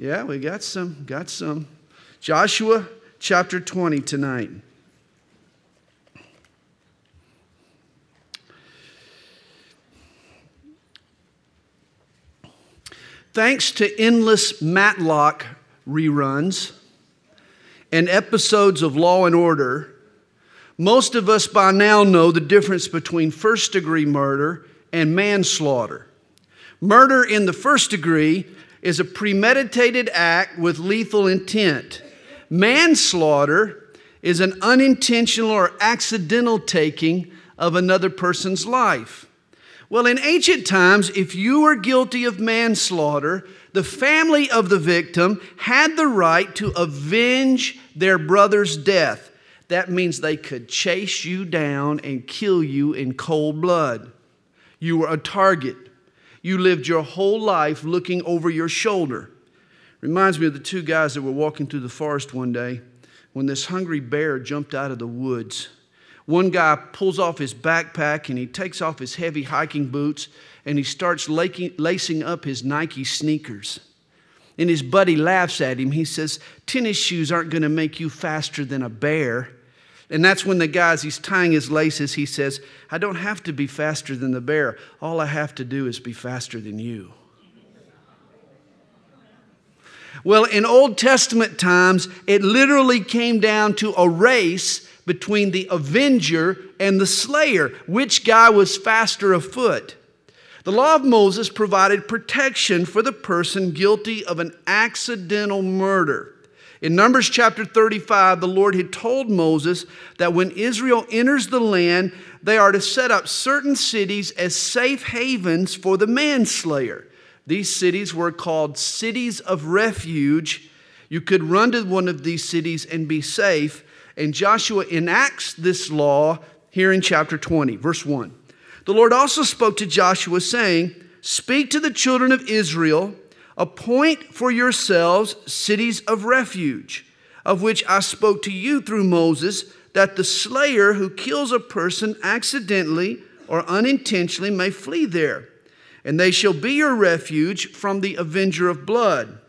Yeah, we got some, got some. Joshua chapter 20 tonight. Thanks to endless Matlock reruns and episodes of Law and Order, most of us by now know the difference between first degree murder and manslaughter. Murder in the first degree is a premeditated act with lethal intent. Manslaughter is an unintentional or accidental taking of another person's life. Well, in ancient times, if you were guilty of manslaughter, the family of the victim had the right to avenge their brother's death. That means they could chase you down and kill you in cold blood. You were a target. You lived your whole life looking over your shoulder. Reminds me of the two guys that were walking through the forest one day when this hungry bear jumped out of the woods. One guy pulls off his backpack and he takes off his heavy hiking boots and he starts lacing up his Nike sneakers. And his buddy laughs at him. He says, Tennis shoes aren't going to make you faster than a bear. And that's when the guy, as he's tying his laces, he says, I don't have to be faster than the bear. All I have to do is be faster than you. Well, in Old Testament times, it literally came down to a race between the avenger and the slayer. Which guy was faster afoot? The law of Moses provided protection for the person guilty of an accidental murder. In Numbers chapter 35, the Lord had told Moses that when Israel enters the land, they are to set up certain cities as safe havens for the manslayer. These cities were called cities of refuge. You could run to one of these cities and be safe. And Joshua enacts this law here in chapter 20, verse 1. The Lord also spoke to Joshua, saying, Speak to the children of Israel, appoint for yourselves cities of refuge, of which I spoke to you through Moses, that the slayer who kills a person accidentally or unintentionally may flee there. And they shall be your refuge from the avenger of blood.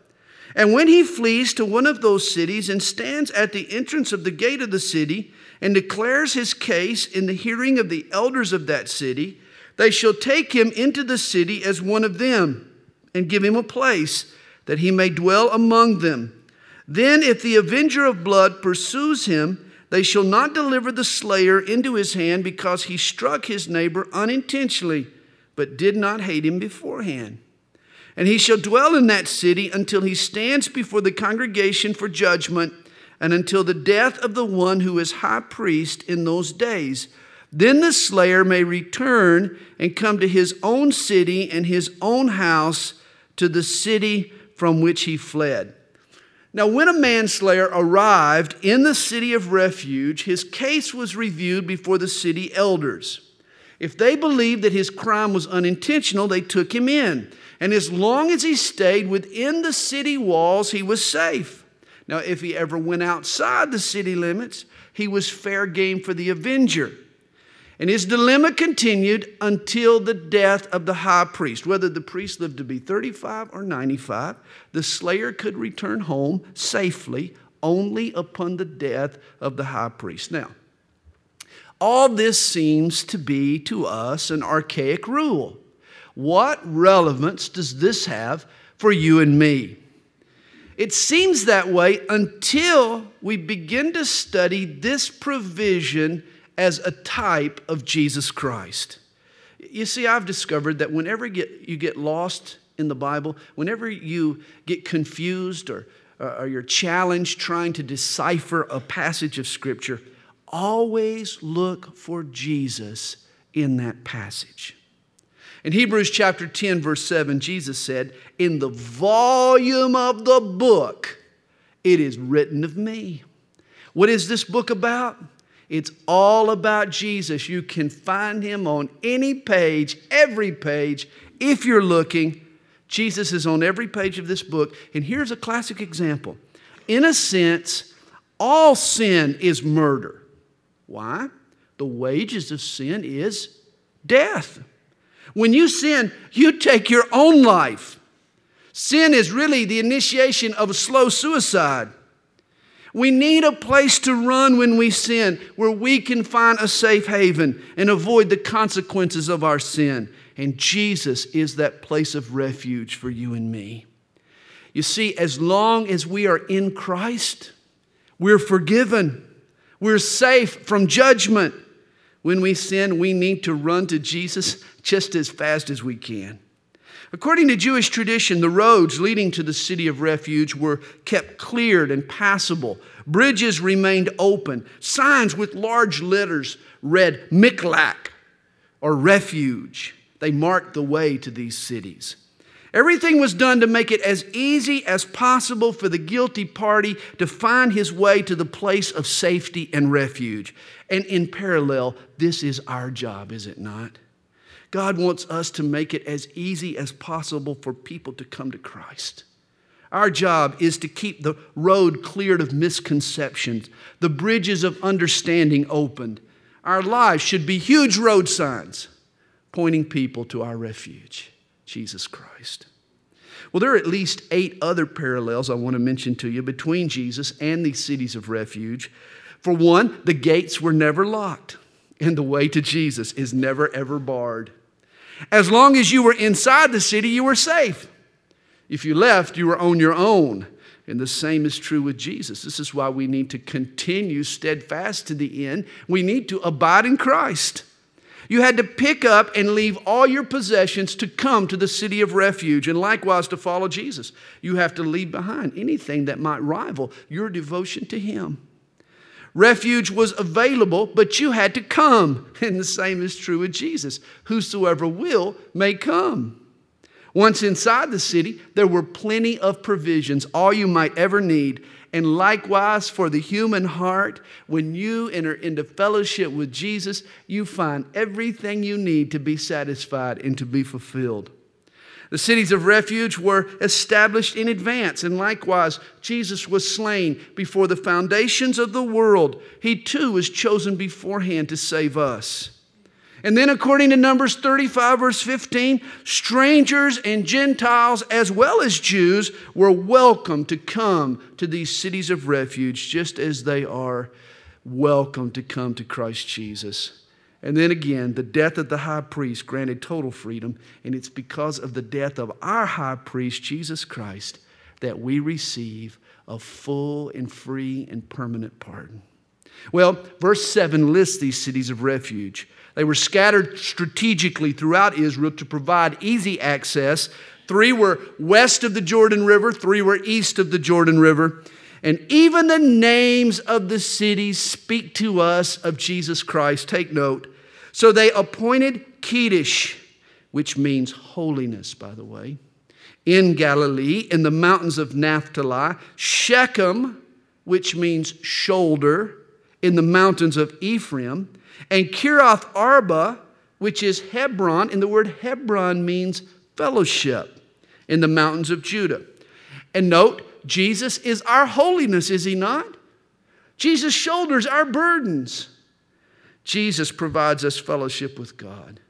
And when he flees to one of those cities and stands at the entrance of the gate of the city and declares his case in the hearing of the elders of that city, they shall take him into the city as one of them and give him a place that he may dwell among them. Then, if the avenger of blood pursues him, they shall not deliver the slayer into his hand because he struck his neighbor unintentionally, but did not hate him beforehand. And he shall dwell in that city until he stands before the congregation for judgment, and until the death of the one who is high priest in those days. Then the slayer may return and come to his own city and his own house, to the city from which he fled. Now, when a manslayer arrived in the city of refuge, his case was reviewed before the city elders. If they believed that his crime was unintentional, they took him in. And as long as he stayed within the city walls, he was safe. Now, if he ever went outside the city limits, he was fair game for the avenger. And his dilemma continued until the death of the high priest. Whether the priest lived to be 35 or 95, the slayer could return home safely only upon the death of the high priest. Now, all this seems to be to us an archaic rule. What relevance does this have for you and me? It seems that way until we begin to study this provision as a type of Jesus Christ. You see, I've discovered that whenever you get, lost in the Bible, whenever you get confused or, or you're challenged trying to decipher a passage of Scripture, always look for Jesus in that passage. In Hebrews chapter 10, verse 7, Jesus said, In the volume of the book, it is written of me. What is this book about? It's all about Jesus. You can find him on any page, every page, if you're looking. Jesus is on every page of this book. And here's a classic example. In a sense, all sin is murder. Why? The wages of sin is death. When you sin, you take your own life. Sin is really the initiation of a slow suicide. We need a place to run when we sin where we can find a safe haven and avoid the consequences of our sin. And Jesus is that place of refuge for you and me. You see, as long as we are in Christ, we're forgiven, we're safe from judgment. When we sin, we need to run to Jesus just as fast as we can. According to Jewish tradition, the roads leading to the city of refuge were kept cleared and passable. Bridges remained open. Signs with large letters read Miklat or refuge. They marked the way to these cities. Everything was done to make it as easy as possible for the guilty party to find his way to the place of safety and refuge. And in parallel, this is our job, is it not? God wants us to make it as easy as possible for people to come to Christ. Our job is to keep the road cleared of misconceptions, the bridges of understanding opened. Our lives should be huge road signs pointing people to our refuge, Jesus Christ. Well, there are at least eight other parallels I want to mention to you between Jesus and these cities of refuge. For one, the gates were never locked, and the way to Jesus is never ever barred. As long as you were inside the city, you were safe. If you left, you were on your own. And the same is true with Jesus. This is why we need to continue steadfast to the end. We need to abide in Christ. You had to pick up and leave all your possessions to come to the city of refuge, and likewise to follow Jesus. You have to leave behind anything that might rival your devotion to Him. Refuge was available, but you had to come. And the same is true with Jesus. Whosoever will may come. Once inside the city, there were plenty of provisions, all you might ever need. And likewise, for the human heart, when you enter into fellowship with Jesus, you find everything you need to be satisfied and to be fulfilled. The cities of refuge were established in advance, and likewise, Jesus was slain before the foundations of the world. He too was chosen beforehand to save us. And then, according to Numbers 35, verse 15, strangers and Gentiles, as well as Jews, were welcome to come to these cities of refuge, just as they are welcome to come to Christ Jesus. And then again, the death of the high priest granted total freedom, and it's because of the death of our high priest, Jesus Christ, that we receive a full and free and permanent pardon. Well, verse 7 lists these cities of refuge. They were scattered strategically throughout Israel to provide easy access. Three were west of the Jordan River, three were east of the Jordan River. And even the names of the cities speak to us of Jesus Christ. Take note. So they appointed Kedesh, which means holiness, by the way, in Galilee, in the mountains of Naphtali, Shechem, which means shoulder, in the mountains of Ephraim, and Kiriath Arba, which is Hebron, and the word Hebron means fellowship, in the mountains of Judah. And note, Jesus is our holiness, is he not? Jesus shoulders our burdens. Jesus provides us fellowship with God.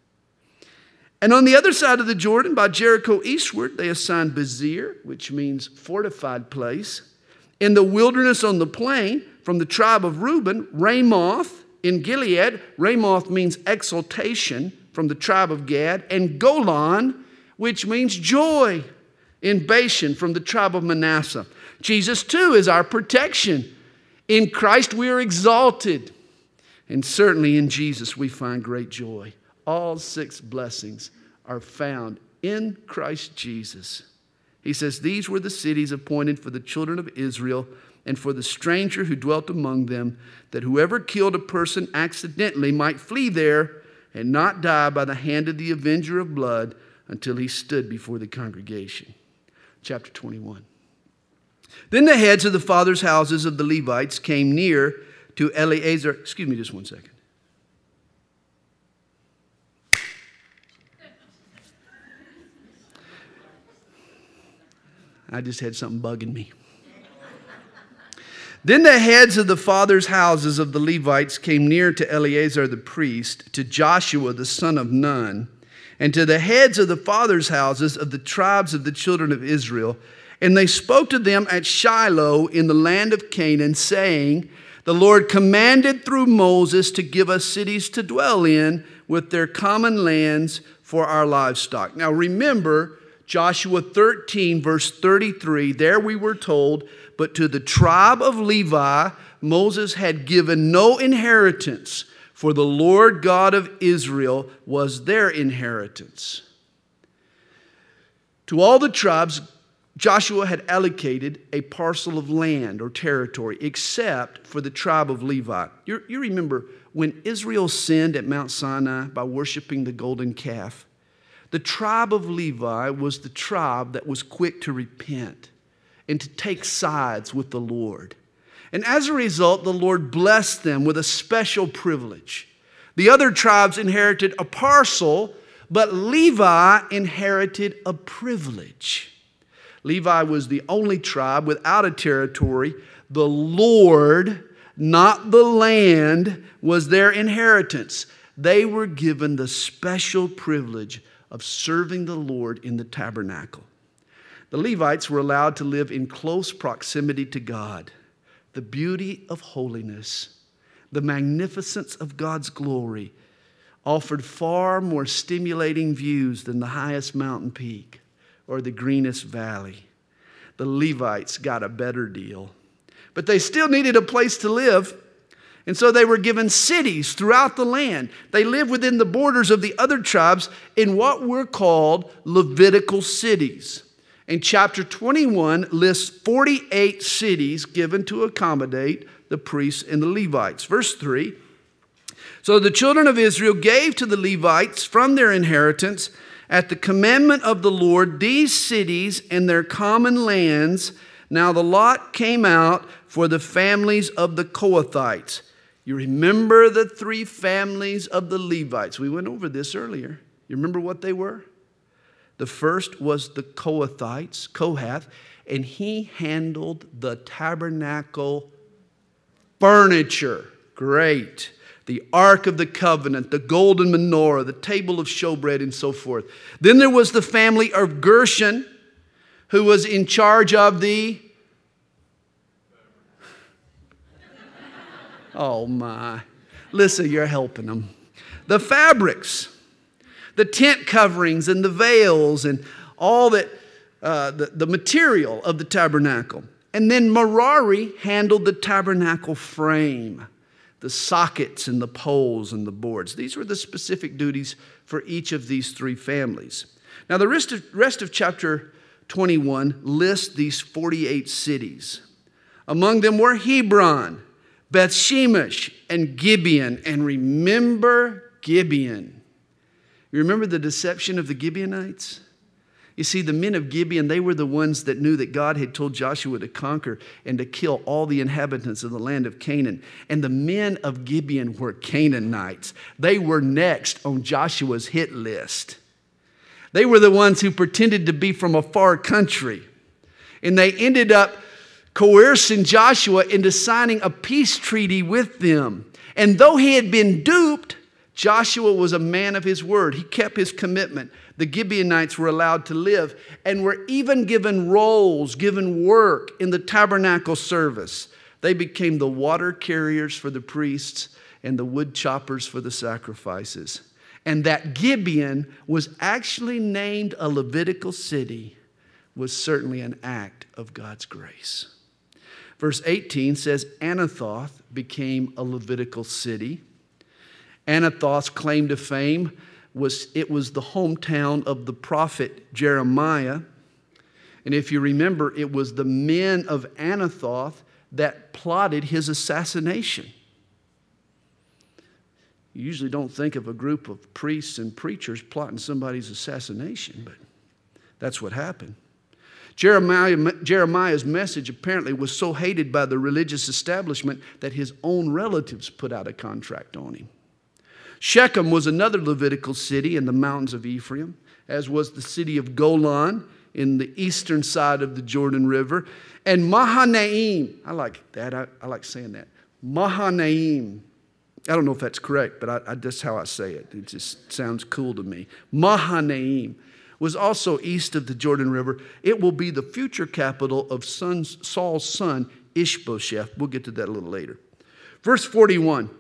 And on the other side of the Jordan, by Jericho eastward, they assigned Bezer, which means fortified place. In the wilderness on the plain, from the tribe of Reuben, Ramoth in Gilead. Ramoth means exaltation from the tribe of Gad. And Golan, which means joy in Bashan from the tribe of Manasseh. Jesus, too, is our protection. In Christ, we are exalted. And certainly in Jesus, we find great joy. All six blessings are found in Christ Jesus. He says, These were the cities appointed for the children of Israel and for the stranger who dwelt among them, that whoever killed a person accidentally might flee there and not die by the hand of the avenger of blood until he stood before the congregation chapter 21. Then the heads of the fathers' houses of the Levites came near to Eleazar. Excuse me just one second. I just had something bugging me. Then the heads of the fathers' houses of the Levites came near to Eleazar the priest, to Joshua the son of Nun, and to the heads of the fathers' houses of the tribes of the children of Israel. And they spoke to them at Shiloh in the land of Canaan, saying, The Lord commanded through Moses to give us cities to dwell in with their common lands for our livestock. Now remember, Joshua 13, verse 33, there we were told, But to the tribe of Levi, Moses had given no inheritance for the Lord God of Israel was their inheritance. To all the tribes, Joshua had allocated a parcel of land or territory, except for the tribe of Levi. You, you remember when Israel sinned at Mount Sinai by worshiping the golden calf, the tribe of Levi was the tribe that was quick to repent and to take sides with the Lord. And as a result, the Lord blessed them with a special privilege. The other tribes inherited a parcel, but Levi inherited a privilege. Levi was the only tribe without a territory. The Lord, not the land, was their inheritance. They were given the special privilege of serving the Lord in the tabernacle. The Levites were allowed to live in close proximity to God the beauty of holiness, the magnificence of God's glory, offered far more stimulating views than the highest mountain peak or the greenest valley. The Levites got a better deal. But they still needed a place to live. And so they were given cities throughout the land. They lived within the borders of the other tribes in what were called Levitical cities. And chapter 21 lists 48 cities given to accommodate the priests and the Levites. Verse 3 So the children of Israel gave to the Levites from their inheritance at the commandment of the Lord these cities and their common lands. Now the lot came out for the families of the Kohathites. You remember the three families of the Levites. We went over this earlier. You remember what they were? The first was the Kohathites, Kohath, and he handled the tabernacle furniture. Great. The Ark of the Covenant, the golden menorah, the table of showbread, and so forth. Then there was the family of Gershon, who was in charge of the. Oh my. Listen, you're helping them. The fabrics the tent coverings and the veils and all that, uh, the, the material of the tabernacle. And then Merari handled the tabernacle frame, the sockets and the poles and the boards. These were the specific duties for each of these three families. Now, the rest of, rest of chapter 21 lists these 48 cities. Among them were Hebron, Beth Shemesh, and Gibeon. And remember Gibeon. You remember the deception of the Gibeonites? You see, the men of Gibeon, they were the ones that knew that God had told Joshua to conquer and to kill all the inhabitants of the land of Canaan. And the men of Gibeon were Canaanites. They were next on Joshua's hit list. They were the ones who pretended to be from a far country. And they ended up coercing Joshua into signing a peace treaty with them. And though he had been duped, Joshua was a man of his word. He kept his commitment. The Gibeonites were allowed to live and were even given roles, given work in the tabernacle service. They became the water carriers for the priests and the wood choppers for the sacrifices. And that Gibeon was actually named a Levitical city was certainly an act of God's grace. Verse 18 says Anathoth became a Levitical city. Anathoth's claim to fame was it was the hometown of the prophet Jeremiah. And if you remember, it was the men of Anathoth that plotted his assassination. You usually don't think of a group of priests and preachers plotting somebody's assassination, but that's what happened. Jeremiah, Jeremiah's message apparently was so hated by the religious establishment that his own relatives put out a contract on him. Shechem was another Levitical city in the mountains of Ephraim, as was the city of Golan in the eastern side of the Jordan River. And Mahanaim, I like that, I, I like saying that. Mahanaim, I don't know if that's correct, but I, I, that's how I say it. It just sounds cool to me. Mahanaim was also east of the Jordan River. It will be the future capital of son's, Saul's son, Ishbosheth. We'll get to that a little later. Verse 41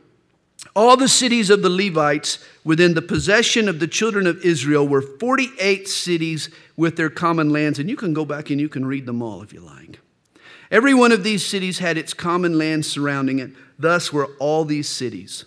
All the cities of the Levites within the possession of the children of Israel were 48 cities with their common lands. And you can go back and you can read them all if you like. Every one of these cities had its common land surrounding it. Thus were all these cities.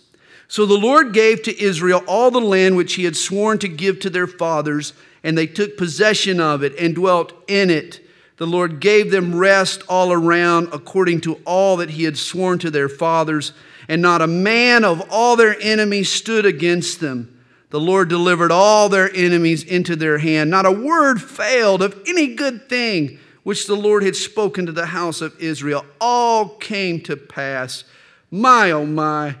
So the Lord gave to Israel all the land which he had sworn to give to their fathers and they took possession of it and dwelt in it. The Lord gave them rest all around according to all that He had sworn to their fathers, and not a man of all their enemies stood against them. The Lord delivered all their enemies into their hand. Not a word failed of any good thing which the Lord had spoken to the house of Israel. All came to pass. My, oh my.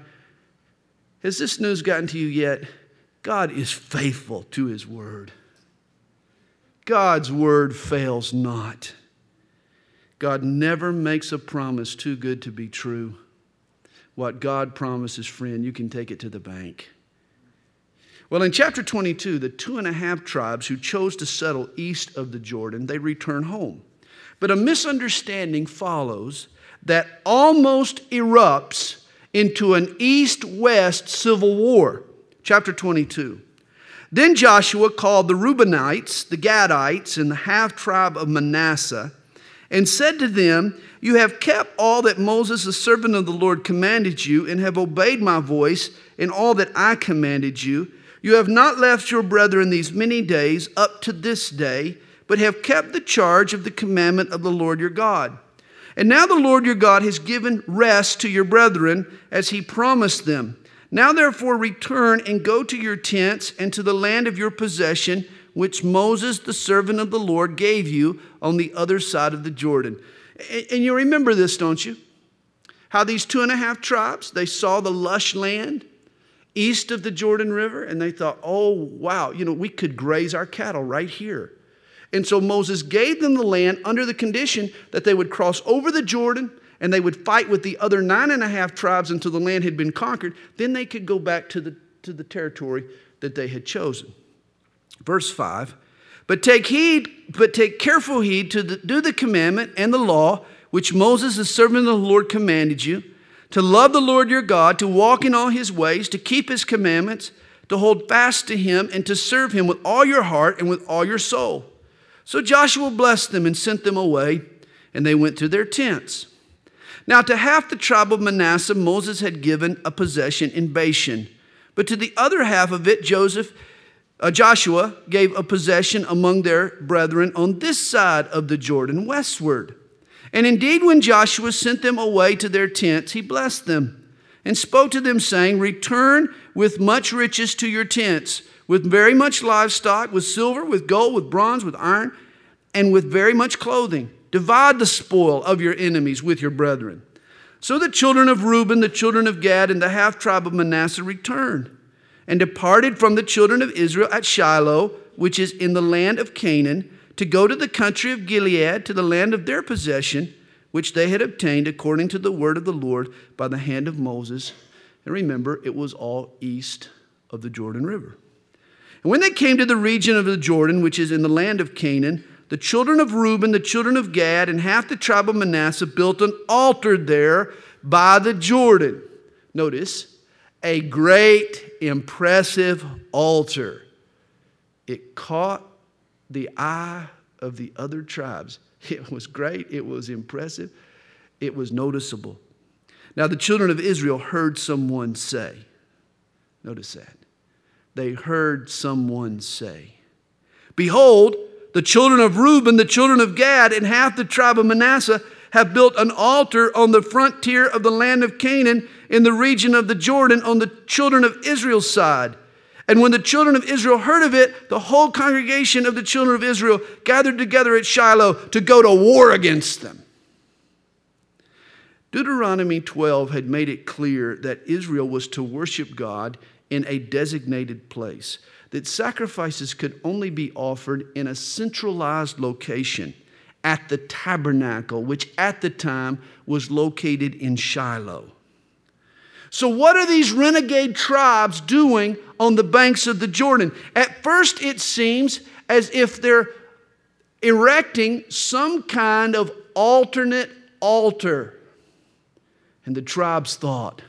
Has this news gotten to you yet? God is faithful to His word. God's word fails not. God never makes a promise too good to be true. What God promises, friend, you can take it to the bank. Well, in chapter 22, the two and a half tribes who chose to settle east of the Jordan, they return home. But a misunderstanding follows that almost erupts into an east west civil war. Chapter 22. Then Joshua called the Reubenites, the Gadites, and the half tribe of Manasseh, and said to them, You have kept all that Moses, the servant of the Lord, commanded you, and have obeyed my voice in all that I commanded you. You have not left your brethren these many days up to this day, but have kept the charge of the commandment of the Lord your God. And now the Lord your God has given rest to your brethren as he promised them. Now, therefore, return and go to your tents and to the land of your possession, which Moses, the servant of the Lord, gave you on the other side of the Jordan. And you remember this, don't you? How these two and a half tribes, they saw the lush land east of the Jordan River, and they thought, oh, wow, you know, we could graze our cattle right here. And so Moses gave them the land under the condition that they would cross over the Jordan and they would fight with the other nine and a half tribes until the land had been conquered, then they could go back to the, to the territory that they had chosen. Verse 5 But take heed, but take careful heed to the, do the commandment and the law which Moses, the servant of the Lord, commanded you to love the Lord your God, to walk in all his ways, to keep his commandments, to hold fast to him, and to serve him with all your heart and with all your soul. So Joshua blessed them and sent them away, and they went to their tents. Now, to half the tribe of Manasseh, Moses had given a possession in Bashan, but to the other half of it, Joseph, uh, Joshua gave a possession among their brethren on this side of the Jordan, westward. And indeed, when Joshua sent them away to their tents, he blessed them and spoke to them, saying, Return with much riches to your tents, with very much livestock, with silver, with gold, with bronze, with iron, and with very much clothing. Divide the spoil of your enemies with your brethren. So the children of Reuben, the children of Gad, and the half tribe of Manasseh returned and departed from the children of Israel at Shiloh, which is in the land of Canaan, to go to the country of Gilead, to the land of their possession, which they had obtained according to the word of the Lord by the hand of Moses. And remember, it was all east of the Jordan River. And when they came to the region of the Jordan, which is in the land of Canaan, the children of Reuben, the children of Gad, and half the tribe of Manasseh built an altar there by the Jordan. Notice, a great, impressive altar. It caught the eye of the other tribes. It was great, it was impressive, it was noticeable. Now, the children of Israel heard someone say, notice that. They heard someone say, Behold, the children of Reuben, the children of Gad, and half the tribe of Manasseh have built an altar on the frontier of the land of Canaan in the region of the Jordan on the children of Israel's side. And when the children of Israel heard of it, the whole congregation of the children of Israel gathered together at Shiloh to go to war against them. Deuteronomy 12 had made it clear that Israel was to worship God in a designated place that sacrifices could only be offered in a centralized location at the tabernacle, which at the time was located in Shiloh. So, what are these renegade tribes doing on the banks of the Jordan? At first, it seems as if they're erecting some kind of alternate altar. And the tribes thought,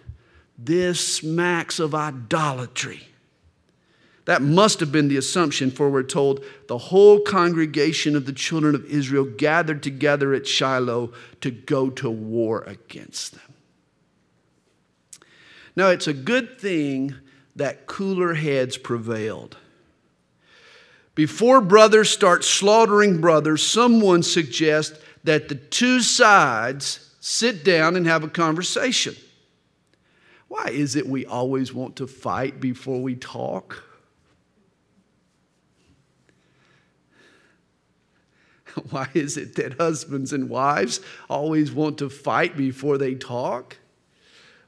this smacks of idolatry. That must have been the assumption, for we're told the whole congregation of the children of Israel gathered together at Shiloh to go to war against them. Now, it's a good thing that cooler heads prevailed. Before brothers start slaughtering brothers, someone suggests that the two sides sit down and have a conversation. Why is it we always want to fight before we talk? Why is it that husbands and wives always want to fight before they talk?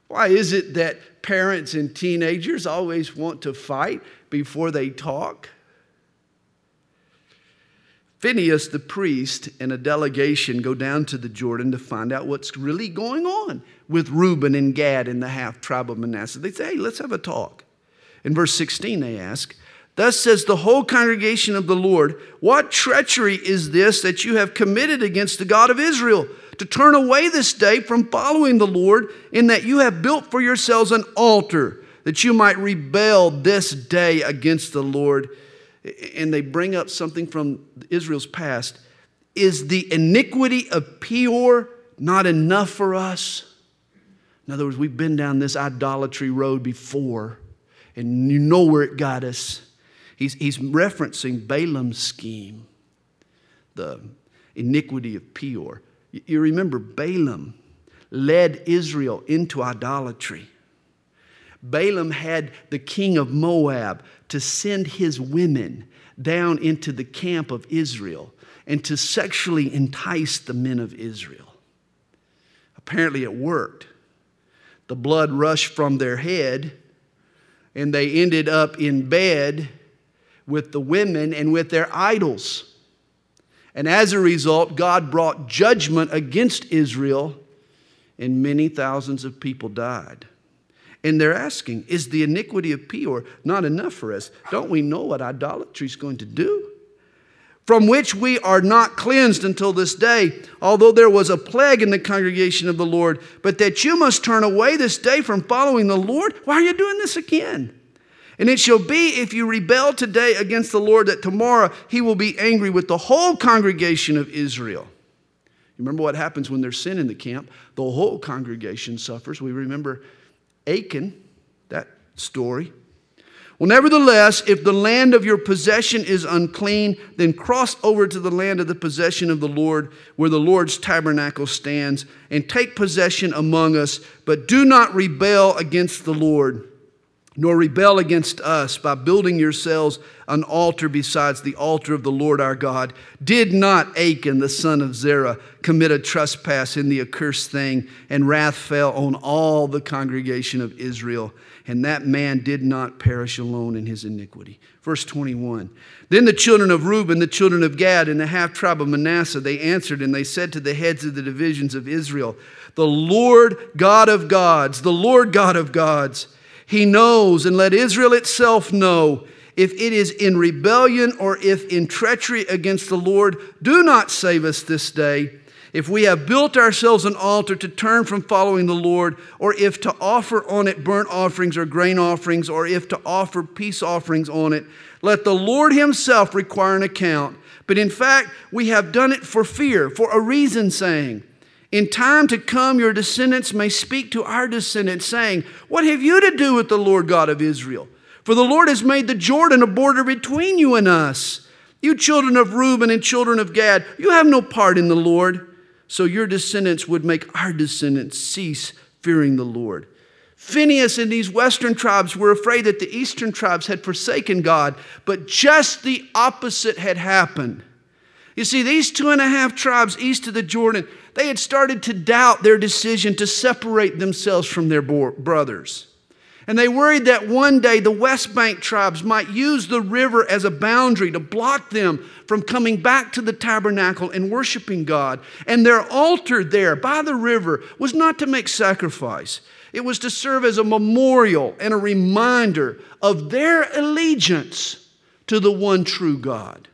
Why is it that parents and teenagers always want to fight before they talk? Phinehas, the priest, and a delegation go down to the Jordan to find out what's really going on with Reuben and Gad in the half tribe of Manasseh. They say, hey, let's have a talk. In verse 16, they ask, Thus says the whole congregation of the Lord, What treachery is this that you have committed against the God of Israel? To turn away this day from following the Lord, in that you have built for yourselves an altar, that you might rebel this day against the Lord and they bring up something from Israel's past. Is the iniquity of Peor not enough for us? In other words, we've been down this idolatry road before, and you know where it got us. He's, he's referencing Balaam's scheme, the iniquity of Peor. You remember Balaam led Israel into idolatry. Balaam had the king of Moab to send his women down into the camp of Israel and to sexually entice the men of Israel. Apparently, it worked. The blood rushed from their head, and they ended up in bed with the women and with their idols. And as a result, God brought judgment against Israel, and many thousands of people died. And they're asking, is the iniquity of Peor not enough for us? Don't we know what idolatry is going to do? From which we are not cleansed until this day, although there was a plague in the congregation of the Lord, but that you must turn away this day from following the Lord. Why are you doing this again? And it shall be if you rebel today against the Lord that tomorrow he will be angry with the whole congregation of Israel. You remember what happens when there's sin in the camp? The whole congregation suffers. We remember Achan, that story. Well, nevertheless, if the land of your possession is unclean, then cross over to the land of the possession of the Lord, where the Lord's tabernacle stands, and take possession among us, but do not rebel against the Lord nor rebel against us by building yourselves an altar besides the altar of the Lord our God. Did not Achan, the son of Zerah, commit a trespass in the accursed thing, and wrath fell on all the congregation of Israel? And that man did not perish alone in his iniquity. Verse 21. Then the children of Reuben, the children of Gad, and the half tribe of Manasseh, they answered and they said to the heads of the divisions of Israel, The Lord God of gods, the Lord God of gods, he knows, and let Israel itself know if it is in rebellion or if in treachery against the Lord, do not save us this day. If we have built ourselves an altar to turn from following the Lord, or if to offer on it burnt offerings or grain offerings, or if to offer peace offerings on it, let the Lord Himself require an account. But in fact, we have done it for fear, for a reason, saying, in time to come, your descendants may speak to our descendants, saying, What have you to do with the Lord God of Israel? For the Lord has made the Jordan a border between you and us. You children of Reuben and children of Gad, you have no part in the Lord. So your descendants would make our descendants cease fearing the Lord. Phinehas and these western tribes were afraid that the eastern tribes had forsaken God, but just the opposite had happened. You see, these two and a half tribes east of the Jordan, they had started to doubt their decision to separate themselves from their brothers. And they worried that one day the West Bank tribes might use the river as a boundary to block them from coming back to the tabernacle and worshiping God. And their altar there by the river was not to make sacrifice, it was to serve as a memorial and a reminder of their allegiance to the one true God.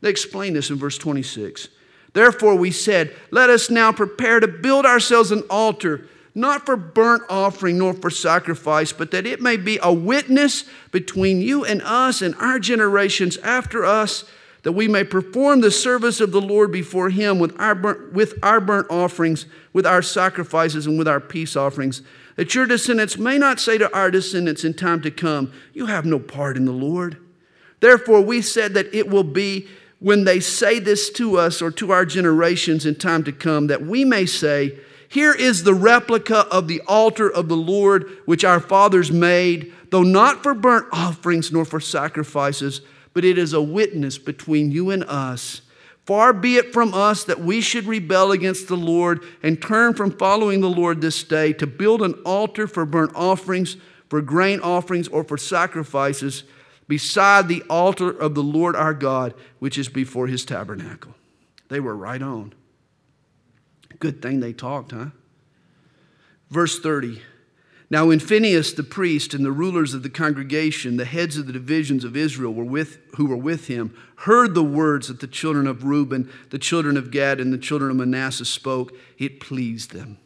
They explain this in verse 26. Therefore, we said, Let us now prepare to build ourselves an altar not for burnt offering nor for sacrifice, but that it may be a witness between you and us and our generations after us, that we may perform the service of the Lord before Him with our burnt, with our burnt offerings, with our sacrifices, and with our peace offerings, that your descendants may not say to our descendants in time to come, You have no part in the Lord. Therefore, we said that it will be when they say this to us or to our generations in time to come, that we may say, here is the replica of the altar of the Lord, which our fathers made, though not for burnt offerings nor for sacrifices, but it is a witness between you and us. Far be it from us that we should rebel against the Lord and turn from following the Lord this day to build an altar for burnt offerings, for grain offerings, or for sacrifices beside the altar of the Lord our God, which is before his tabernacle. They were right on. Good thing they talked, huh? Verse 30. Now, when Phinehas the priest and the rulers of the congregation, the heads of the divisions of Israel were with, who were with him, heard the words that the children of Reuben, the children of Gad, and the children of Manasseh spoke, it pleased them.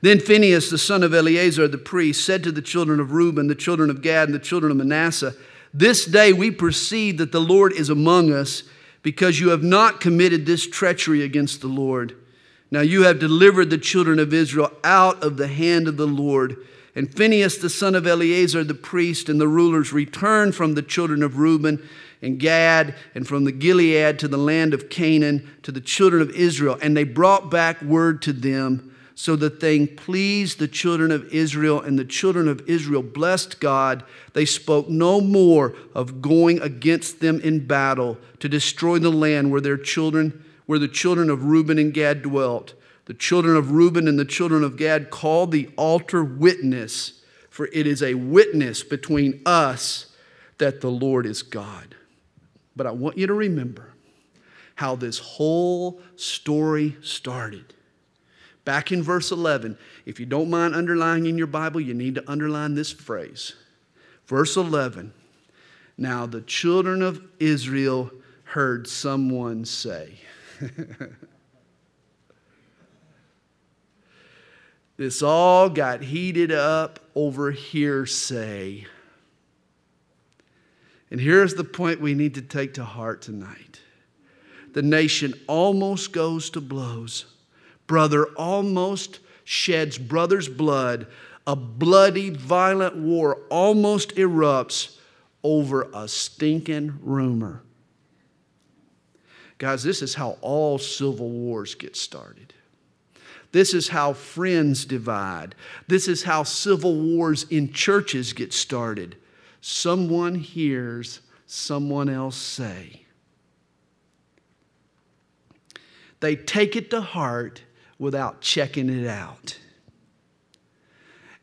Then Phinehas, the son of Eleazar the priest, said to the children of Reuben, the children of Gad, and the children of Manasseh, This day we perceive that the Lord is among us, because you have not committed this treachery against the Lord. Now you have delivered the children of Israel out of the hand of the Lord. And Phinehas, the son of Eleazar, the priest, and the rulers returned from the children of Reuben and Gad and from the Gilead to the land of Canaan to the children of Israel. And they brought back word to them. So the thing pleased the children of Israel, and the children of Israel blessed God. They spoke no more of going against them in battle to destroy the land where their children where the children of Reuben and Gad dwelt. The children of Reuben and the children of Gad called the altar witness, for it is a witness between us that the Lord is God. But I want you to remember how this whole story started. Back in verse 11, if you don't mind underlining in your Bible, you need to underline this phrase. Verse 11 Now the children of Israel heard someone say, this all got heated up over hearsay. And here's the point we need to take to heart tonight the nation almost goes to blows. Brother almost sheds brother's blood. A bloody, violent war almost erupts over a stinking rumor. Guys, this is how all civil wars get started. This is how friends divide. This is how civil wars in churches get started. Someone hears someone else say. They take it to heart without checking it out.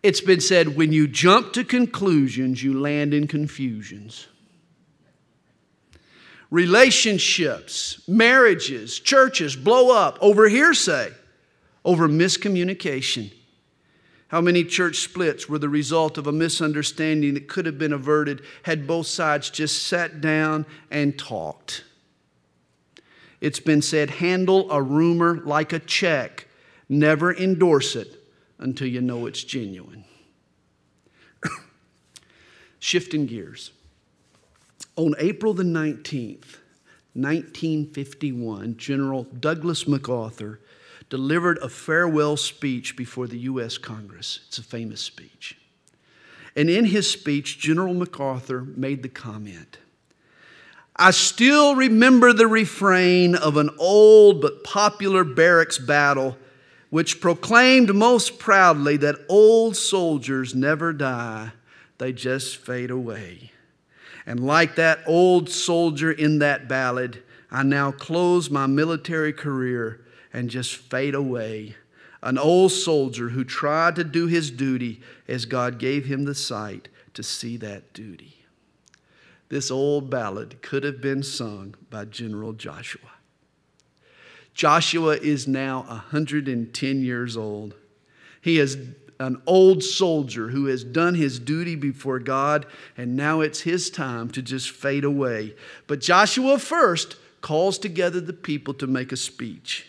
It's been said when you jump to conclusions, you land in confusions relationships, marriages, churches blow up over hearsay, over miscommunication. How many church splits were the result of a misunderstanding that could have been averted had both sides just sat down and talked? It's been said handle a rumor like a check, never endorse it until you know it's genuine. Shifting gears. On April the 19th, 1951, General Douglas MacArthur delivered a farewell speech before the U.S. Congress. It's a famous speech. And in his speech, General MacArthur made the comment I still remember the refrain of an old but popular barracks battle which proclaimed most proudly that old soldiers never die, they just fade away. And like that old soldier in that ballad, I now close my military career and just fade away. an old soldier who tried to do his duty as God gave him the sight to see that duty. This old ballad could have been sung by General Joshua. Joshua is now 110 years old. He is an old soldier who has done his duty before God, and now it's his time to just fade away. But Joshua first calls together the people to make a speech.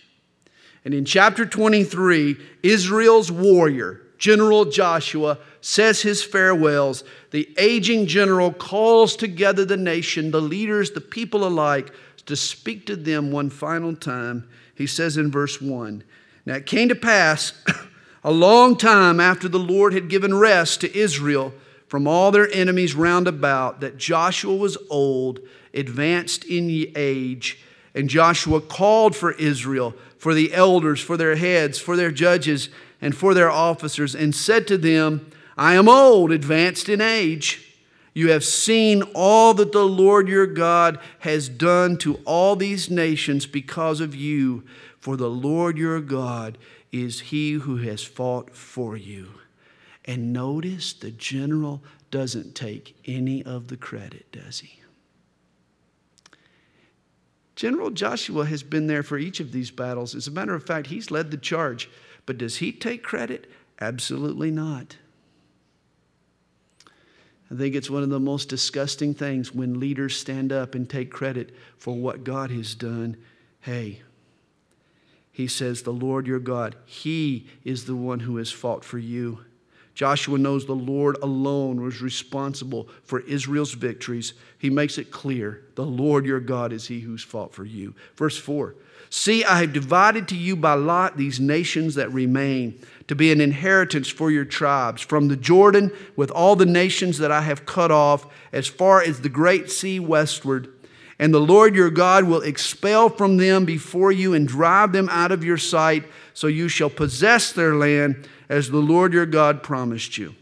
And in chapter 23, Israel's warrior, General Joshua, says his farewells. The aging general calls together the nation, the leaders, the people alike, to speak to them one final time. He says in verse 1 Now it came to pass a long time after the Lord had given rest to Israel from all their enemies round about that Joshua was old, advanced in age, and Joshua called for Israel, for the elders, for their heads, for their judges, and for their officers, and said to them, I am old, advanced in age. You have seen all that the Lord your God has done to all these nations because of you, for the Lord your God is he who has fought for you. And notice the general doesn't take any of the credit, does he? General Joshua has been there for each of these battles. As a matter of fact, he's led the charge. But does he take credit? Absolutely not. I think it's one of the most disgusting things when leaders stand up and take credit for what God has done. Hey, he says, The Lord your God, He is the one who has fought for you. Joshua knows the Lord alone was responsible for Israel's victories. He makes it clear the Lord your God is He who's fought for you. Verse 4 See, I have divided to you by lot these nations that remain to be an inheritance for your tribes, from the Jordan with all the nations that I have cut off, as far as the great sea westward. And the Lord your God will expel from them before you and drive them out of your sight, so you shall possess their land as the Lord your God promised you.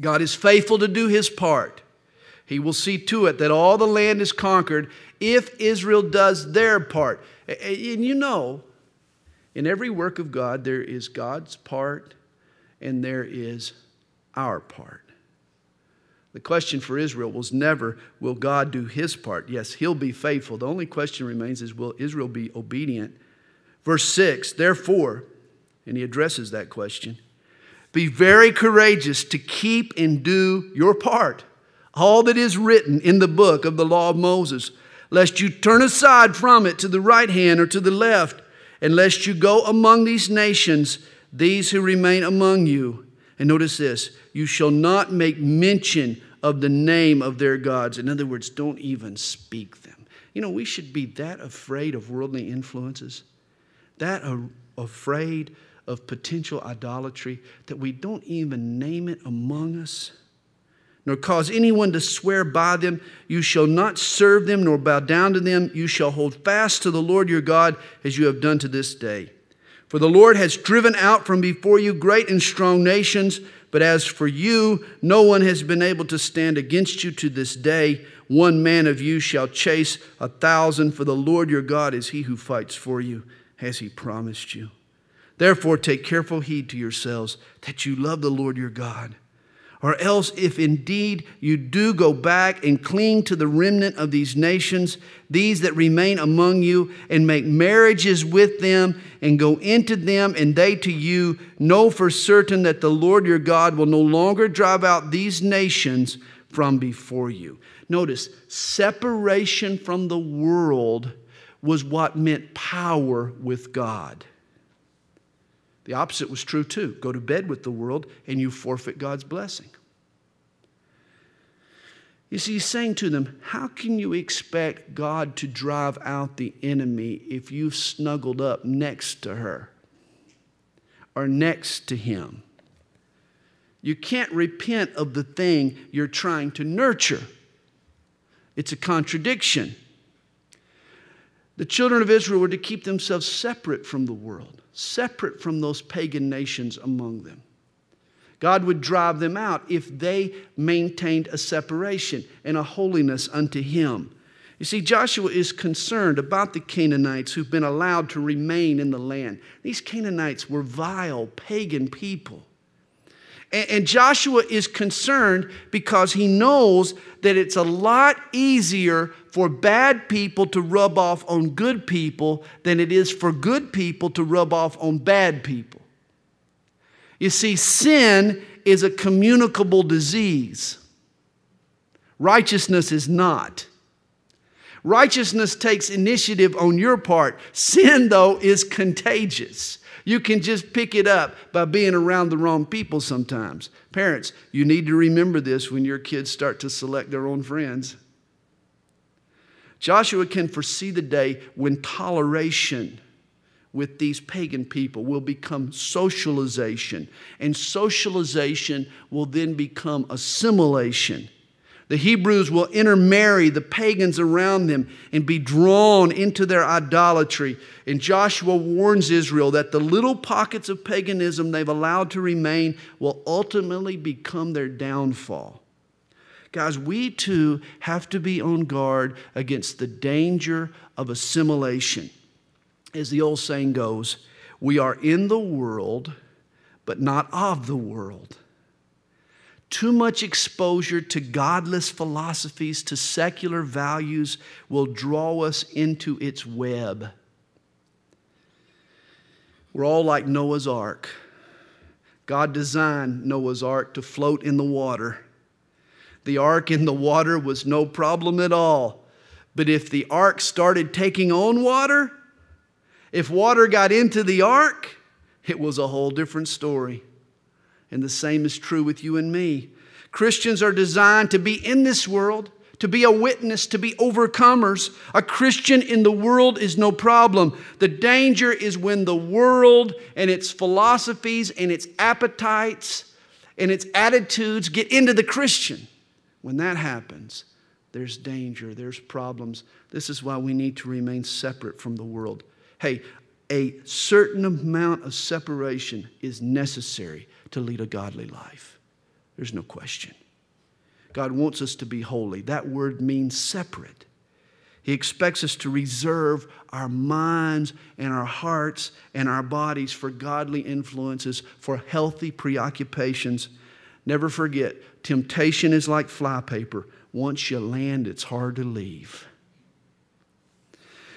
God is faithful to do his part. He will see to it that all the land is conquered if Israel does their part. And you know, in every work of God, there is God's part and there is our part. The question for Israel was never, will God do his part? Yes, he'll be faithful. The only question remains is, will Israel be obedient? Verse 6, therefore, and he addresses that question be very courageous to keep and do your part, all that is written in the book of the law of Moses, lest you turn aside from it to the right hand or to the left, and lest you go among these nations, these who remain among you. And notice this you shall not make mention of the name of their gods. In other words, don't even speak them. You know, we should be that afraid of worldly influences, that afraid of potential idolatry, that we don't even name it among us nor cause anyone to swear by them. You shall not serve them, nor bow down to them. You shall hold fast to the Lord your God as you have done to this day. For the Lord has driven out from before you great and strong nations, but as for you, no one has been able to stand against you to this day. One man of you shall chase a thousand, for the Lord your God is he who fights for you, as he promised you. Therefore, take careful heed to yourselves that you love the Lord your God. Or else, if indeed you do go back and cling to the remnant of these nations, these that remain among you, and make marriages with them, and go into them, and they to you, know for certain that the Lord your God will no longer drive out these nations from before you. Notice, separation from the world was what meant power with God. The opposite was true too. Go to bed with the world and you forfeit God's blessing. You see, he's saying to them, How can you expect God to drive out the enemy if you've snuggled up next to her or next to him? You can't repent of the thing you're trying to nurture. It's a contradiction. The children of Israel were to keep themselves separate from the world, separate from those pagan nations among them. God would drive them out if they maintained a separation and a holiness unto Him. You see, Joshua is concerned about the Canaanites who've been allowed to remain in the land. These Canaanites were vile, pagan people. And, Joshua is concerned because he knows that it's a lot easier for bad people to rub off on good people than it is for good people to rub off on bad people. You see, sin is a communicable disease, righteousness is not. Righteousness takes initiative on your part. Sin, though, is contagious. You can just pick it up by being around the wrong people sometimes. Parents, you need to remember this when your kids start to select their own friends. Joshua can foresee the day when toleration with these pagan people will become socialization, and socialization will then become assimilation. The Hebrews will intermarry the pagans around them and be drawn into their idolatry. And Joshua warns Israel that the little pockets of paganism they've allowed to remain will ultimately become their downfall. Guys, we too have to be on guard against the danger of assimilation. As the old saying goes, we are in the world, but not of the world. Too much exposure to godless philosophies, to secular values, will draw us into its web. We're all like Noah's Ark. God designed Noah's Ark to float in the water. The ark in the water was no problem at all. But if the ark started taking on water, if water got into the ark, it was a whole different story. And the same is true with you and me. Christians are designed to be in this world, to be a witness, to be overcomers. A Christian in the world is no problem. The danger is when the world and its philosophies and its appetites and its attitudes get into the Christian. When that happens, there's danger, there's problems. This is why we need to remain separate from the world. Hey, a certain amount of separation is necessary to lead a godly life. There's no question. God wants us to be holy. That word means separate. He expects us to reserve our minds and our hearts and our bodies for godly influences, for healthy preoccupations. Never forget, temptation is like flypaper. Once you land, it's hard to leave.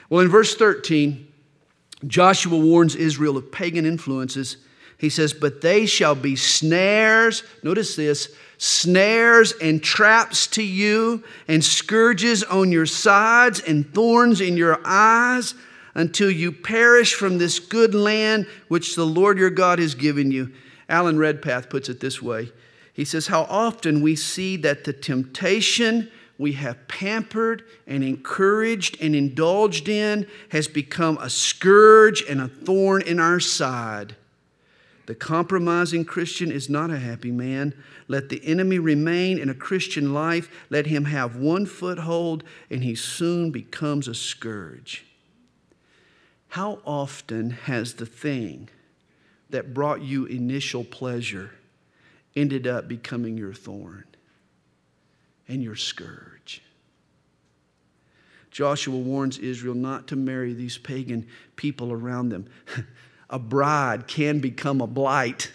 Well, in verse 13, Joshua warns Israel of pagan influences he says, But they shall be snares, notice this, snares and traps to you, and scourges on your sides, and thorns in your eyes, until you perish from this good land which the Lord your God has given you. Alan Redpath puts it this way He says, How often we see that the temptation we have pampered and encouraged and indulged in has become a scourge and a thorn in our side. The compromising Christian is not a happy man. Let the enemy remain in a Christian life. Let him have one foothold, and he soon becomes a scourge. How often has the thing that brought you initial pleasure ended up becoming your thorn and your scourge? Joshua warns Israel not to marry these pagan people around them. a bride can become a blight.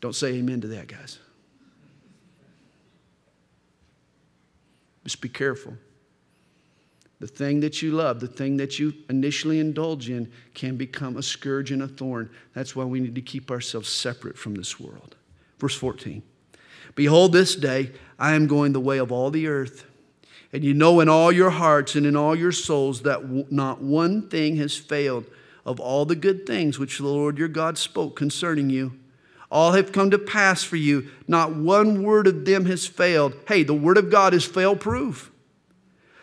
Don't say amen to that, guys. Just be careful. The thing that you love, the thing that you initially indulge in, can become a scourge and a thorn. That's why we need to keep ourselves separate from this world. Verse 14 Behold, this day I am going the way of all the earth. And you know in all your hearts and in all your souls that not one thing has failed of all the good things which the Lord your God spoke concerning you. All have come to pass for you. Not one word of them has failed. Hey, the word of God is fail proof.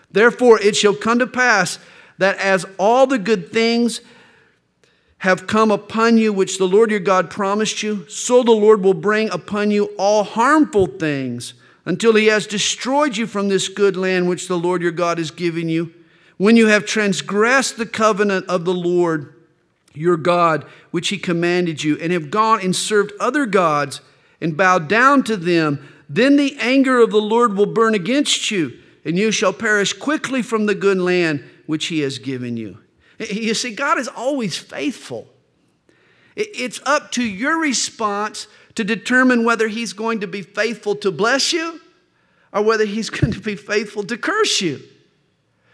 Therefore, it shall come to pass that as all the good things have come upon you, which the Lord your God promised you, so the Lord will bring upon you all harmful things until he has destroyed you from this good land which the Lord your God has given you. When you have transgressed the covenant of the Lord, your God, which he commanded you, and have gone and served other gods and bowed down to them, then the anger of the Lord will burn against you. and you shall perish quickly from the good land which he has given you. You see, God is always faithful. It's up to your response to determine whether he's going to be faithful to bless you or whether he's going to be faithful to curse you.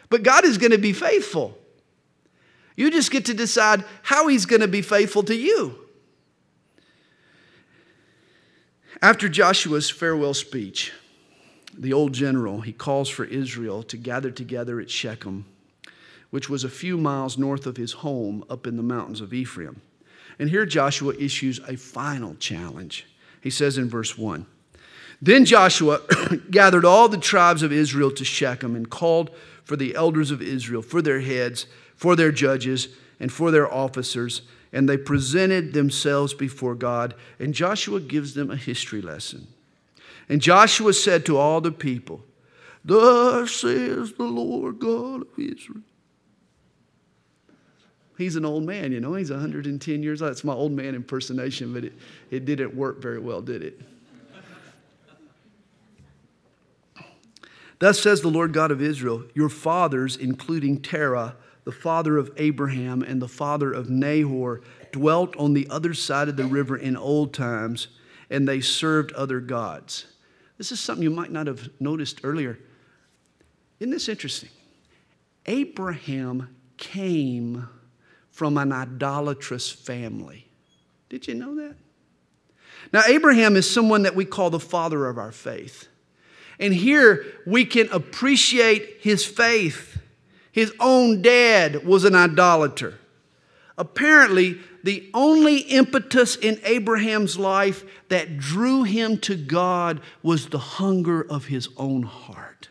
But God is going to be faithful. You just get to decide how he's going to be faithful to you. After Joshua's farewell speech, the old general, he calls for Israel to gather together at Shechem, which was a few miles north of his home up in the mountains of Ephraim. And here Joshua issues a final challenge. He says in verse 1 Then Joshua gathered all the tribes of Israel to Shechem and called for the elders of Israel, for their heads, for their judges, and for their officers and they presented themselves before God. And Joshua gives them a history lesson. And Joshua said to all the people, Thus says the Lord God of Israel. He's an old man, you know, he's 110 years old. That's my old man impersonation, but it, it didn't work very well, did it? Thus says the Lord God of Israel, Your fathers, including Terah, the father of Abraham and the father of Nahor, dwelt on the other side of the river in old times, and they served other gods. This is something you might not have noticed earlier. Isn't this interesting? Abraham came from an idolatrous family. Did you know that? Now, Abraham is someone that we call the father of our faith. And here we can appreciate his faith his own dad was an idolater. Apparently, the only impetus in Abraham's life that drew him to God was the hunger of his own heart.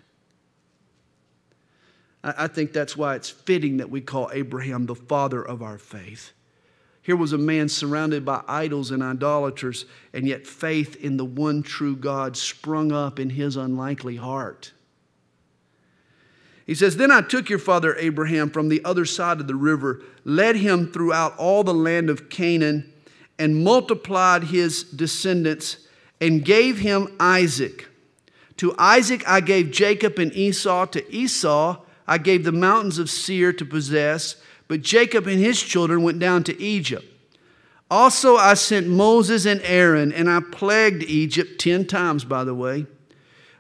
I think that's why it's fitting that we call Abraham the father of our faith. Here was a man surrounded by idols and idolaters, and yet faith in the one true God sprung up in his unlikely heart. He says, Then I took your father Abraham from the other side of the river, led him throughout all the land of Canaan, and multiplied his descendants, and gave him Isaac. To Isaac I gave Jacob and Esau. To Esau I gave the mountains of Seir to possess, but Jacob and his children went down to Egypt. Also I sent Moses and Aaron, and I plagued Egypt ten times, by the way,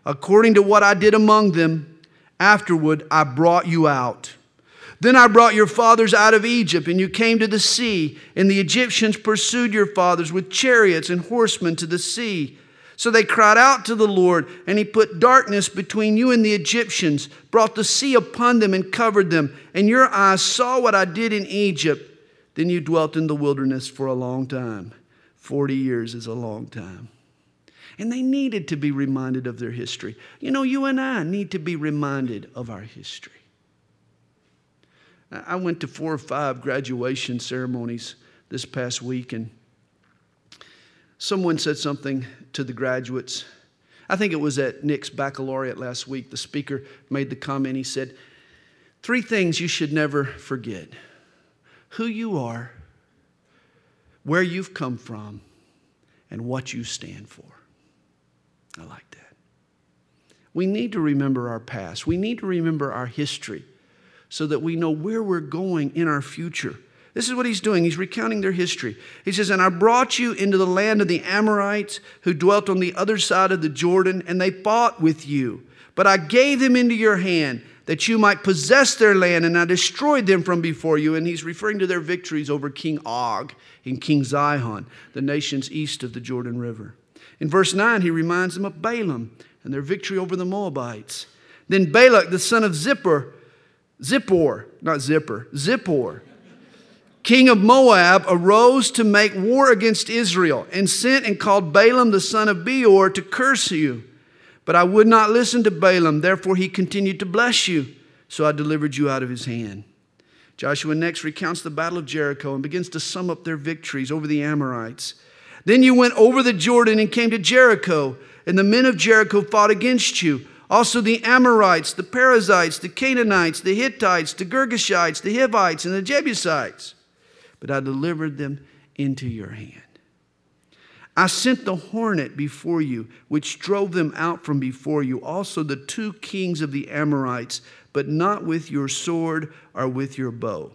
according to what I did among them Afterward, I brought you out. Then I brought your fathers out of Egypt, and you came to the sea, and the Egyptians pursued your fathers with chariots and horsemen to the sea. So they cried out to the Lord, and he put darkness between you and the Egyptians, brought the sea upon them, and covered them. And your eyes saw what I did in Egypt. Then you dwelt in the wilderness for a long time. Forty years is a long time. And they needed to be reminded of their history. You know, you and I need to be reminded of our history. I went to four or five graduation ceremonies this past week, and someone said something to the graduates. I think it was at Nick's baccalaureate last week. The speaker made the comment. He said, Three things you should never forget who you are, where you've come from, and what you stand for. I like that. We need to remember our past. We need to remember our history so that we know where we're going in our future. This is what he's doing. He's recounting their history. He says, And I brought you into the land of the Amorites who dwelt on the other side of the Jordan, and they fought with you. But I gave them into your hand that you might possess their land, and I destroyed them from before you. And he's referring to their victories over King Og and King Sihon, the nations east of the Jordan River. In verse 9, he reminds them of Balaam and their victory over the Moabites. Then Balak, the son of Zippor, Zippor, not Zipper, Zippor, king of Moab, arose to make war against Israel and sent and called Balaam, the son of Beor, to curse you. But I would not listen to Balaam, therefore he continued to bless you. So I delivered you out of his hand. Joshua next recounts the battle of Jericho and begins to sum up their victories over the Amorites. Then you went over the Jordan and came to Jericho, and the men of Jericho fought against you. Also the Amorites, the Perizzites, the Canaanites, the Hittites, the Girgashites, the Hivites, and the Jebusites. But I delivered them into your hand. I sent the hornet before you, which drove them out from before you, also the two kings of the Amorites, but not with your sword or with your bow.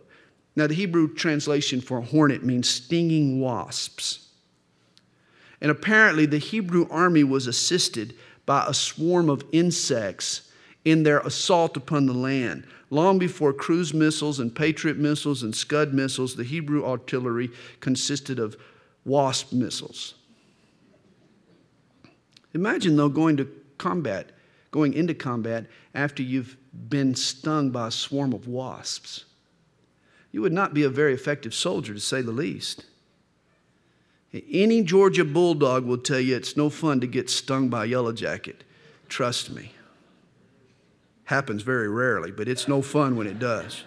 Now, the Hebrew translation for hornet means stinging wasps. And apparently, the Hebrew army was assisted by a swarm of insects in their assault upon the land. Long before cruise missiles and Patriot missiles and Scud missiles, the Hebrew artillery consisted of wasp missiles. Imagine, though, going to combat, going into combat after you've been stung by a swarm of wasps. You would not be a very effective soldier, to say the least. Any Georgia bulldog will tell you it's no fun to get stung by a yellow jacket. Trust me. Happens very rarely, but it's no fun when it does.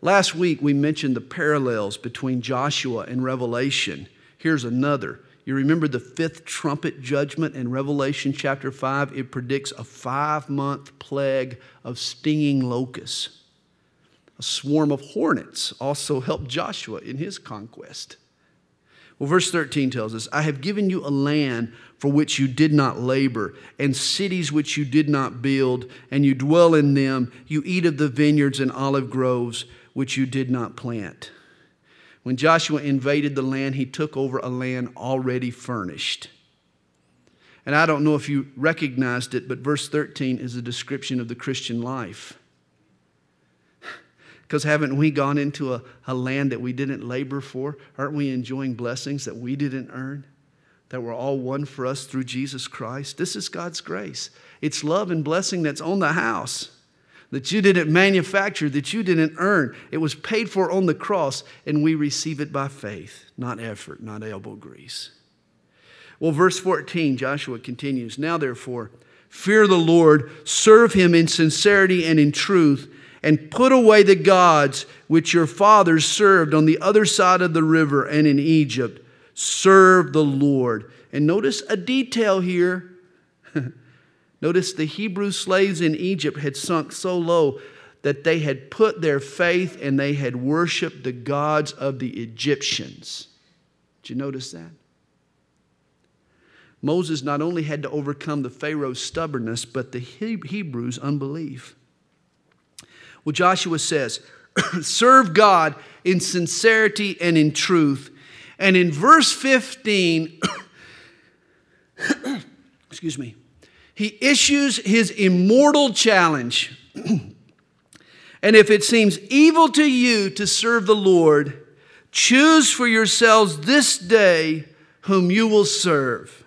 Last week, we mentioned the parallels between Joshua and Revelation. Here's another. You remember the fifth trumpet judgment in Revelation chapter 5? It predicts a five month plague of stinging locusts. A swarm of hornets also helped Joshua in his conquest. Well, verse 13 tells us, I have given you a land for which you did not labor, and cities which you did not build, and you dwell in them. You eat of the vineyards and olive groves which you did not plant. When Joshua invaded the land, he took over a land already furnished. And I don't know if you recognized it, but verse 13 is a description of the Christian life. Because haven't we gone into a, a land that we didn't labor for? Aren't we enjoying blessings that we didn't earn? That were all won for us through Jesus Christ? This is God's grace. It's love and blessing that's on the house that you didn't manufacture, that you didn't earn. It was paid for on the cross, and we receive it by faith, not effort, not elbow grease. Well, verse 14, Joshua continues Now, therefore, fear the Lord, serve him in sincerity and in truth and put away the gods which your fathers served on the other side of the river and in Egypt. Serve the Lord. And notice a detail here. notice the Hebrew slaves in Egypt had sunk so low that they had put their faith and they had worshiped the gods of the Egyptians. Did you notice that? Moses not only had to overcome the Pharaoh's stubbornness, but the Hebrews' unbelief. Well, Joshua says, serve God in sincerity and in truth. And in verse 15, excuse me, he issues his immortal challenge. and if it seems evil to you to serve the Lord, choose for yourselves this day whom you will serve.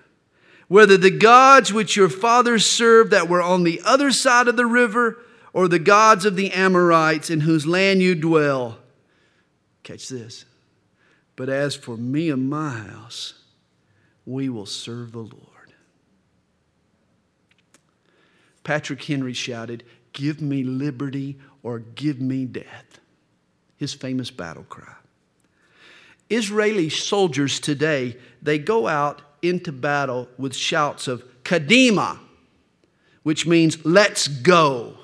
Whether the gods which your fathers served that were on the other side of the river, or the gods of the Amorites in whose land you dwell. Catch this. But as for me and my house, we will serve the Lord. Patrick Henry shouted, Give me liberty or give me death. His famous battle cry. Israeli soldiers today, they go out into battle with shouts of Kadima, which means let's go.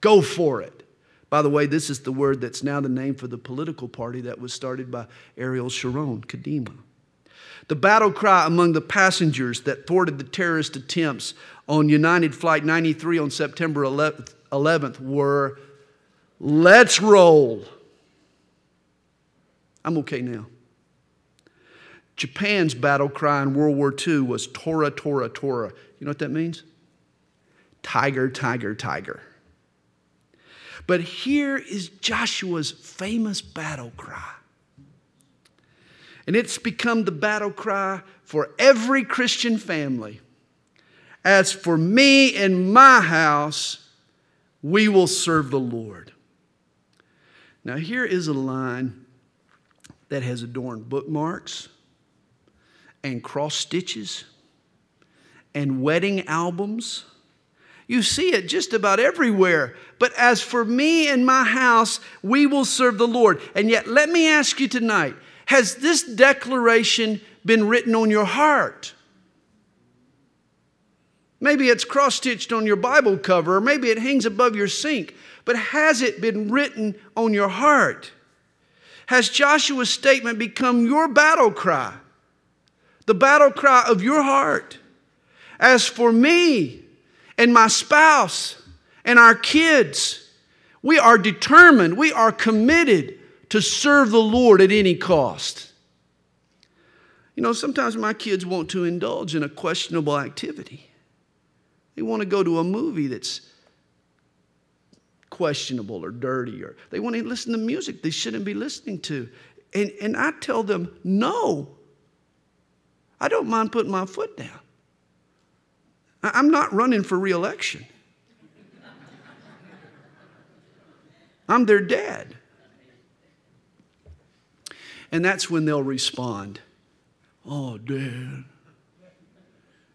Go for it. By the way, this is the word that's now the name for the political party that was started by Ariel Sharon, Kadima. The battle cry among the passengers that thwarted the terrorist attempts on United Flight 93 on September 11th, 11th were, Let's roll. I'm okay now. Japan's battle cry in World War II was Tora, Tora, Tora. You know what that means? Tiger, tiger, tiger. But here is Joshua's famous battle cry. And it's become the battle cry for every Christian family. As for me and my house, we will serve the Lord. Now, here is a line that has adorned bookmarks and cross stitches and wedding albums you see it just about everywhere. But as for me and my house, we will serve the Lord. And yet, let me ask you tonight has this declaration been written on your heart? Maybe it's cross stitched on your Bible cover, or maybe it hangs above your sink, but has it been written on your heart? Has Joshua's statement become your battle cry? The battle cry of your heart? As for me and my spouse and our kids, we are determined, we are committed to serve the Lord at any cost. You know, sometimes my kids want to indulge in a questionable activity. They want to go to a movie that's questionable or dirty, or they want to listen to music they shouldn't be listening to. And, and I tell them, no, I don't mind putting my foot down. I'm not running for reelection. I'm their dad. And that's when they'll respond Oh, Dad,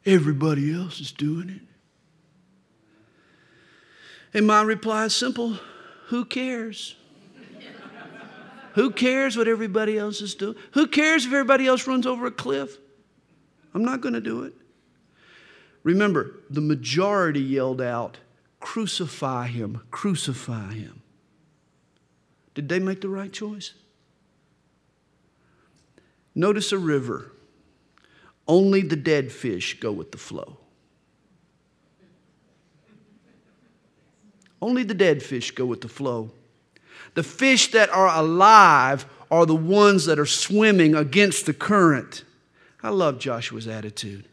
everybody else is doing it. And my reply is simple who cares? who cares what everybody else is doing? Who cares if everybody else runs over a cliff? I'm not going to do it. Remember, the majority yelled out, Crucify him, crucify him. Did they make the right choice? Notice a river. Only the dead fish go with the flow. Only the dead fish go with the flow. The fish that are alive are the ones that are swimming against the current. I love Joshua's attitude.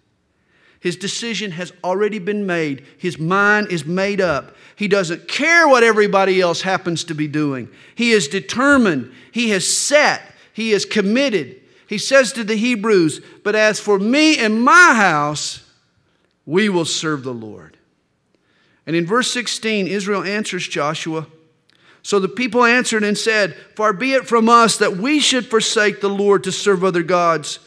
His decision has already been made. His mind is made up. He doesn't care what everybody else happens to be doing. He is determined. He has set. He is committed. He says to the Hebrews, But as for me and my house, we will serve the Lord. And in verse 16, Israel answers Joshua. So the people answered and said, Far be it from us that we should forsake the Lord to serve other gods.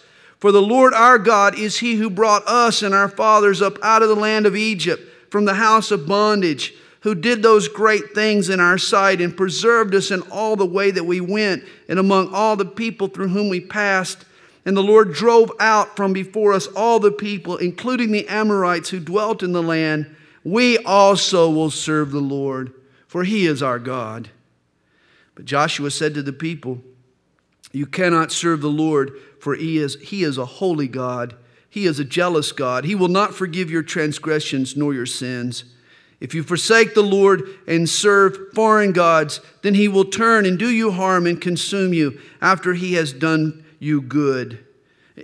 For the Lord our God is he who brought us and our fathers up out of the land of Egypt from the house of bondage, who did those great things in our sight and preserved us in all the way that we went and among all the people through whom we passed. And the Lord drove out from before us all the people, including the Amorites who dwelt in the land. We also will serve the Lord, for he is our God. But Joshua said to the people, You cannot serve the Lord for he is, he is a holy God. He is a jealous God. He will not forgive your transgressions nor your sins. If you forsake the Lord and serve foreign gods, then he will turn and do you harm and consume you after he has done you good.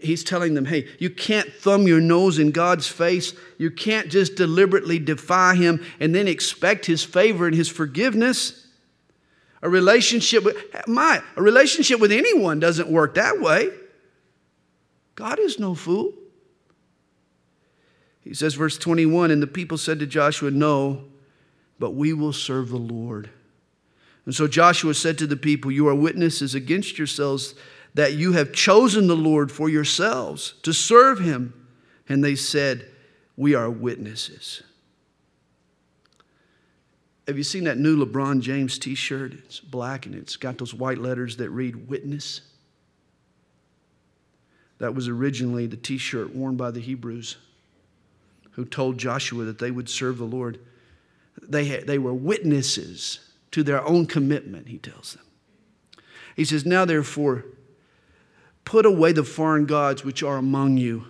He's telling them, hey, you can't thumb your nose in God's face. You can't just deliberately defy him and then expect his favor and his forgiveness. A relationship with my a relationship with anyone doesn't work that way. God is no fool. He says, verse 21 And the people said to Joshua, No, but we will serve the Lord. And so Joshua said to the people, You are witnesses against yourselves that you have chosen the Lord for yourselves to serve him. And they said, We are witnesses. Have you seen that new LeBron James t shirt? It's black and it's got those white letters that read witness. That was originally the t shirt worn by the Hebrews who told Joshua that they would serve the Lord. They, they were witnesses to their own commitment, he tells them. He says, Now therefore, put away the foreign gods which are among you,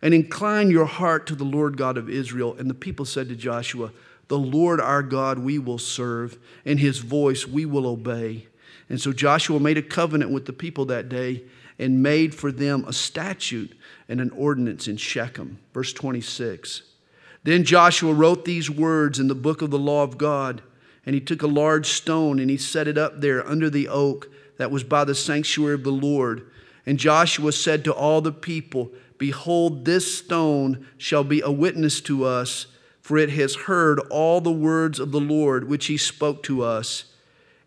and incline your heart to the Lord God of Israel. And the people said to Joshua, The Lord our God we will serve, and his voice we will obey. And so Joshua made a covenant with the people that day and made for them a statute and an ordinance in Shechem. Verse 26. Then Joshua wrote these words in the book of the law of God, and he took a large stone and he set it up there under the oak that was by the sanctuary of the Lord. And Joshua said to all the people, Behold, this stone shall be a witness to us, for it has heard all the words of the Lord which he spoke to us.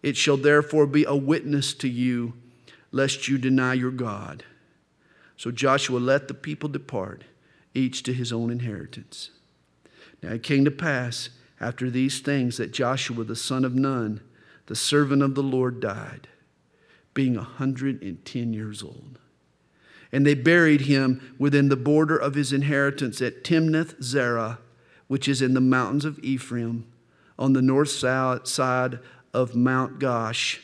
It shall therefore be a witness to you lest you deny your God. So Joshua let the people depart, each to his own inheritance. Now it came to pass after these things that Joshua the son of Nun, the servant of the Lord, died, being a 110 years old. And they buried him within the border of his inheritance at Timnath Serah, which is in the mountains of Ephraim, on the north side of Mount Gaash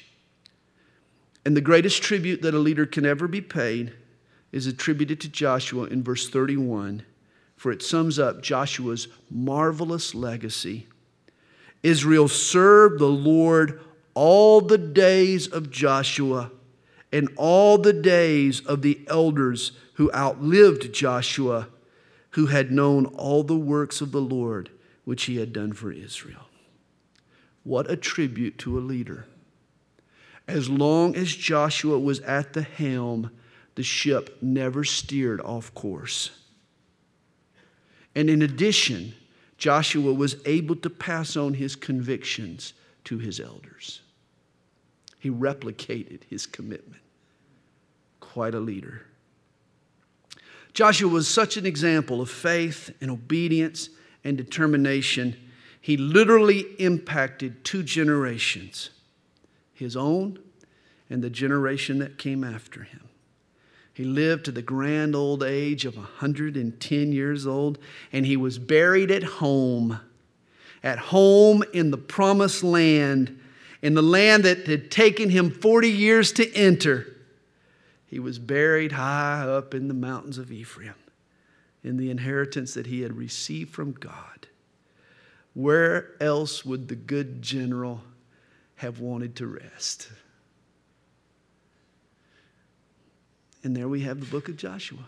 And the greatest tribute that a leader can ever be paid is attributed to Joshua in verse 31, for it sums up Joshua's marvelous legacy. Israel served the Lord all the days of Joshua and all the days of the elders who outlived Joshua, who had known all the works of the Lord which he had done for Israel. What a tribute to a leader. As long as Joshua was at the helm, the ship never steered off course. And in addition, Joshua was able to pass on his convictions to his elders. He replicated his commitment. Quite a leader. Joshua was such an example of faith and obedience and determination. He literally impacted two generations his own and the generation that came after him. He lived to the grand old age of 110 years old, and he was buried at home, at home in the promised land, in the land that had taken him 40 years to enter. He was buried high up in the mountains of Ephraim, in the inheritance that he had received from God. Where else would the good general have wanted to rest? And there we have the book of Joshua.